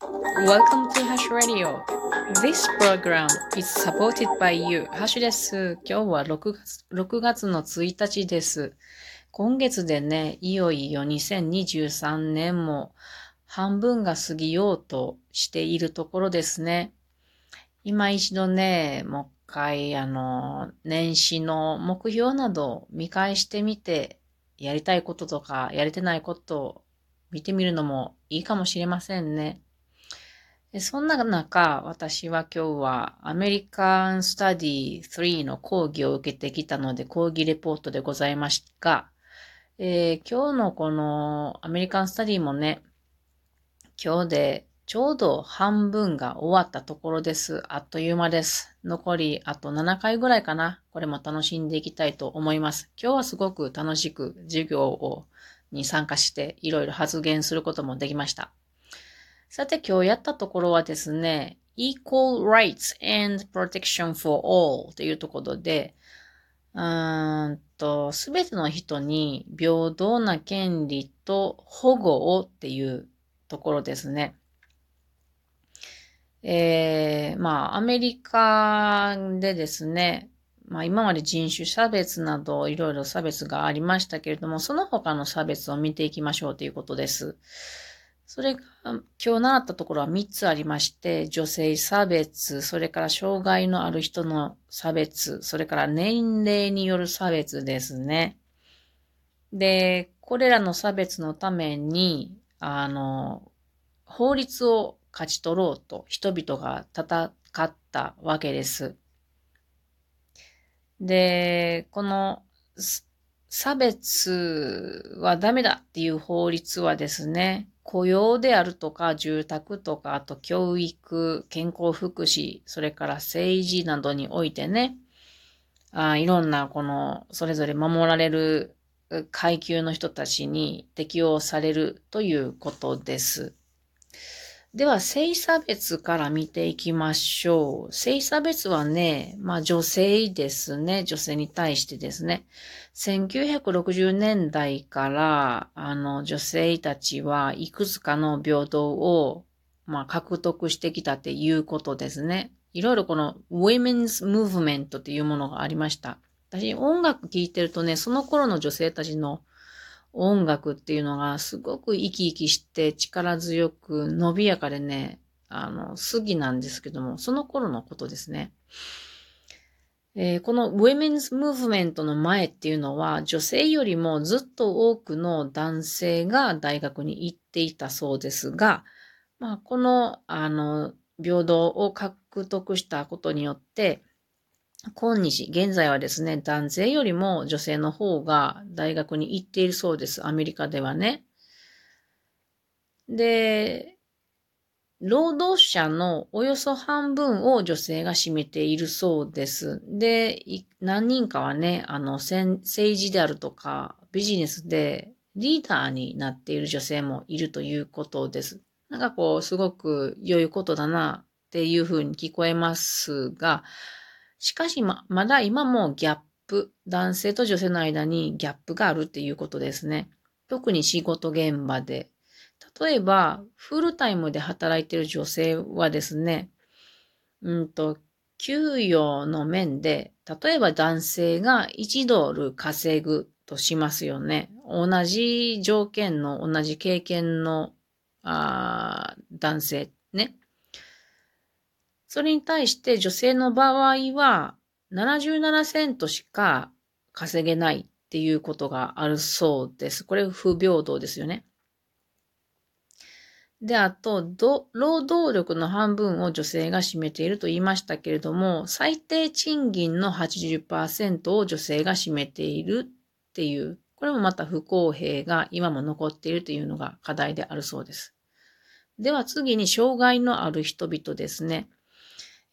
Welcome to Hash Radio. This program is supported by you. ハッシュです。今日は6月 ,6 月の1日です。今月でね、いよいよ2023年も半分が過ぎようとしているところですね。今一度ね、もう一回、あの、年始の目標などを見返してみて、やりたいこととか、やれてないことを見てみるのもいいかもしれませんね。そんな中、私は今日はアメリカンスタディ3の講義を受けてきたので講義レポートでございましたが、えー、今日のこのアメリカンスタディもね、今日でちょうど半分が終わったところです。あっという間です。残りあと7回ぐらいかな。これも楽しんでいきたいと思います。今日はすごく楽しく授業をに参加していろいろ発言することもできました。さて今日やったところはですね、equal rights and protection for all というところで、うんと、すべての人に平等な権利と保護をっていうところですね。えー、まあ、アメリカでですね、まあ今まで人種差別などいろいろ差別がありましたけれども、その他の差別を見ていきましょうということです。それが今日習ったところは3つありまして、女性差別、それから障害のある人の差別、それから年齢による差別ですね。で、これらの差別のために、あの、法律を勝ち取ろうと人々が戦ったわけです。で、この差別はダメだっていう法律はですね、雇用であるとか住宅とか、あと教育、健康福祉、それから政治などにおいてね、あいろんなこのそれぞれ守られる階級の人たちに適用されるということです。では、性差別から見ていきましょう。性差別はね、まあ女性ですね。女性に対してですね。1960年代から、あの、女性たちはいくつかの平等を、まあ獲得してきたっていうことですね。いろいろこの Women's Movement っていうものがありました。私、音楽聴いてるとね、その頃の女性たちの音楽っていうのがすごく生き生きして力強く伸びやかでね、あの、好きなんですけども、その頃のことですね。えー、この Women's Movement の前っていうのは女性よりもずっと多くの男性が大学に行っていたそうですが、まあ、この、あの、平等を獲得したことによって、今日、現在はですね、男性よりも女性の方が大学に行っているそうです。アメリカではね。で、労働者のおよそ半分を女性が占めているそうです。で、何人かはね、あの、政治であるとか、ビジネスでリーダーになっている女性もいるということです。なんかこう、すごく良いことだなっていうふうに聞こえますが、しかしま、まだ今もギャップ、男性と女性の間にギャップがあるっていうことですね。特に仕事現場で。例えば、フルタイムで働いている女性はですね、うんと、給与の面で、例えば男性が1ドル稼ぐとしますよね。同じ条件の同じ経験のあ男性ね。それに対して女性の場合は77セントしか稼げないっていうことがあるそうです。これ不平等ですよね。で、あと、労働力の半分を女性が占めていると言いましたけれども、最低賃金の80%を女性が占めているっていう、これもまた不公平が今も残っているというのが課題であるそうです。では次に障害のある人々ですね。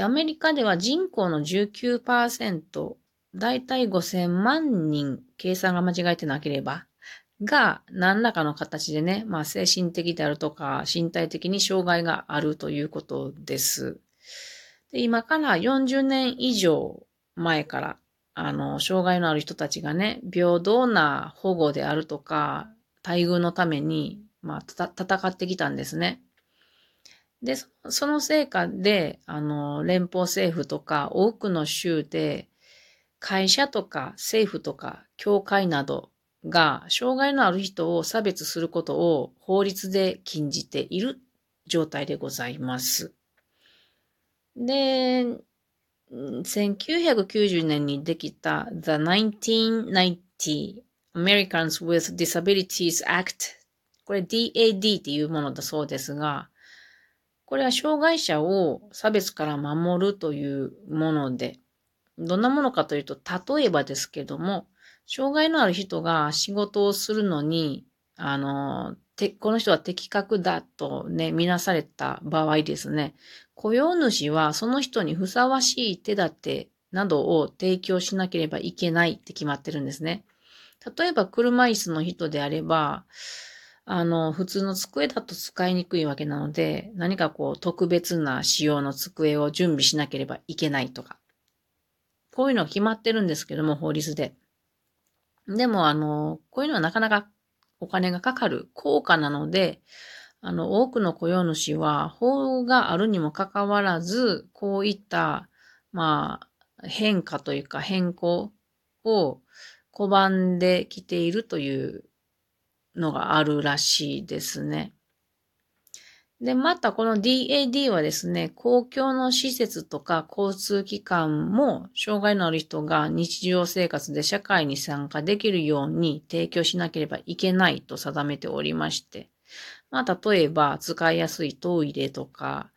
アメリカでは人口の19%、だいたい5000万人、計算が間違えてなければ、が何らかの形でね、まあ精神的であるとか身体的に障害があるということです。で今から40年以上前から、あの、障害のある人たちがね、平等な保護であるとか、待遇のために、まあ、戦ってきたんですね。で、その成果で、あの、連邦政府とか多くの州で、会社とか政府とか教会などが障害のある人を差別することを法律で禁じている状態でございます。で、1990年にできた The 1990 Americans with Disabilities Act これ DAD っていうものだそうですが、これは障害者を差別から守るというもので、どんなものかというと、例えばですけども、障害のある人が仕事をするのに、あの、て、この人は適格だとね、みなされた場合ですね、雇用主はその人にふさわしい手立てなどを提供しなければいけないって決まってるんですね。例えば車椅子の人であれば、あの、普通の机だと使いにくいわけなので、何かこう特別な仕様の机を準備しなければいけないとか。こういうの決まってるんですけども、法律で。でも、あの、こういうのはなかなかお金がかかる高価なので、あの、多くの雇用主は法があるにもかかわらず、こういった、まあ、変化というか変更を拒んできているというのがあるらしいですね。で、またこの DAD はですね、公共の施設とか交通機関も障害のある人が日常生活で社会に参加できるように提供しなければいけないと定めておりまして、まあ、例えば使いやすいトイレとか、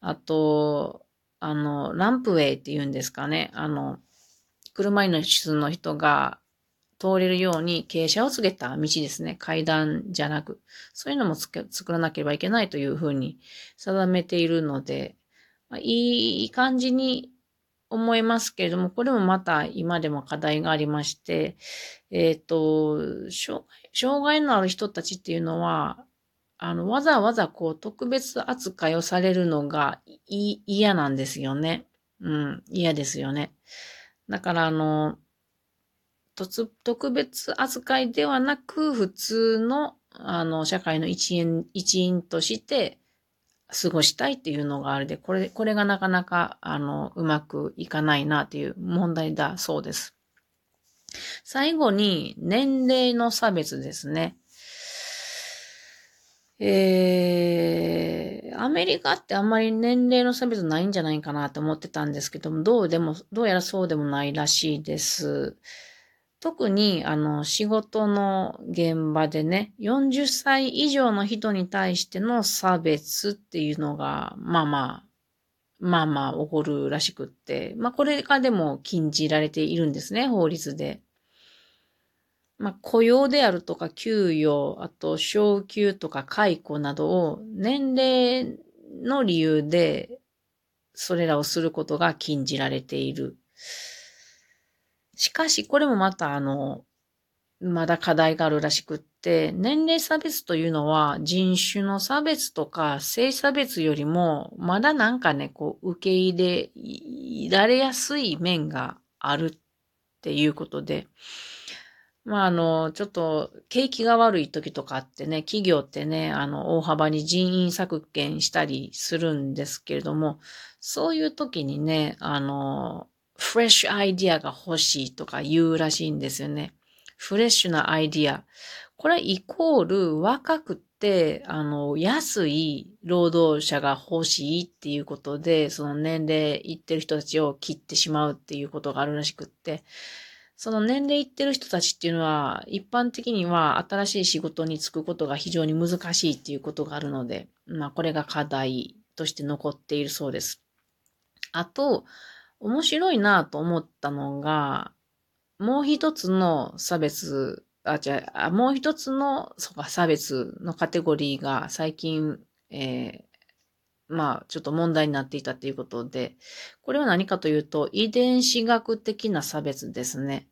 あと、あの、ランプウェイって言うんですかね、あの、車椅子の人が通れるように傾斜を告げた道ですね。階段じゃなく。そういうのも作らなければいけないというふうに定めているので、まあ、いい感じに思いますけれども、これもまた今でも課題がありまして、えっ、ー、と、障害のある人たちっていうのは、あの、わざわざこう特別扱いをされるのが嫌なんですよね。うん、嫌ですよね。だからあの、特別扱いではなく、普通の、あの、社会の一員、一員として過ごしたいっていうのがあるで、これ、これがなかなか、あの、うまくいかないなっていう問題だそうです。最後に、年齢の差別ですね。えー、アメリカってあんまり年齢の差別ないんじゃないかなと思ってたんですけども、どうでも、どうやらそうでもないらしいです。特に、あの、仕事の現場でね、40歳以上の人に対しての差別っていうのが、まあまあ、まあまあ起こるらしくって、まあこれがでも禁じられているんですね、法律で。まあ雇用であるとか給与、あと昇給とか解雇などを年齢の理由でそれらをすることが禁じられている。しかし、これもまたあの、まだ課題があるらしくって、年齢差別というのは人種の差別とか性差別よりも、まだなんかね、こう、受け入れられやすい面があるっていうことで、まあ、あの、ちょっと、景気が悪い時とかってね、企業ってね、あの、大幅に人員削減したりするんですけれども、そういう時にね、あの、フレッシュアイディアが欲しいとか言うらしいんですよね。フレッシュなアイディア。これイコール若くて、あの、安い労働者が欲しいっていうことで、その年齢いってる人たちを切ってしまうっていうことがあるらしくって、その年齢いってる人たちっていうのは、一般的には新しい仕事に就くことが非常に難しいっていうことがあるので、まあこれが課題として残っているそうです。あと、面白いなと思ったのが、もう一つの差別、あ、じゃあ、もう一つの、そうか、差別のカテゴリーが最近、えー、まあ、ちょっと問題になっていたということで、これは何かというと、遺伝子学的な差別ですね。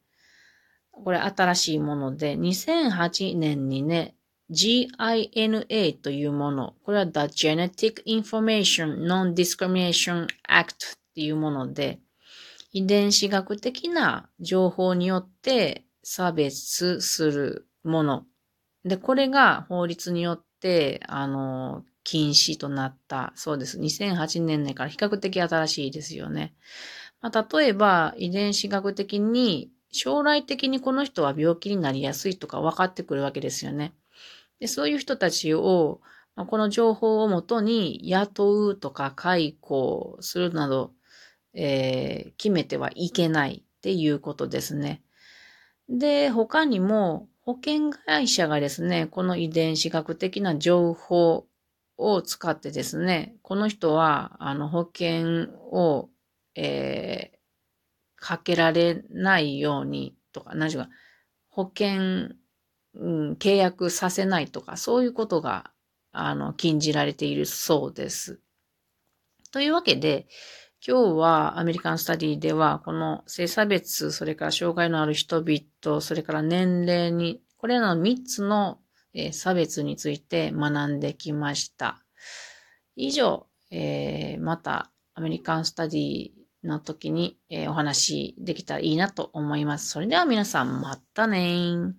これ新しいもので、2008年にね、GINA というもの、これは The Genetic Information Non-Discrimination Act っていうもので、遺伝子学的な情報によって差別するもの。で、これが法律によって、あの、禁止となった。そうです。2008年から比較的新しいですよね。まあ、例えば、遺伝子学的に将来的にこの人は病気になりやすいとか分かってくるわけですよね。でそういう人たちを、まあ、この情報をもとに雇うとか解雇するなど、えー、決めてはいけないっていうことですね。で、他にも保険会社がですね、この遺伝子学的な情報を使ってですね、この人はあの保険を、えー、かけられないようにとか、何ていうか、保険、うん、契約させないとか、そういうことが、あの、禁じられているそうです。というわけで、今日はアメリカンスタディでは、この性差別、それから障害のある人々、それから年齢に、これらの3つの差別について学んできました。以上、えー、またアメリカンスタディの時に、え、お話できたらいいなと思います。それでは皆さんまたね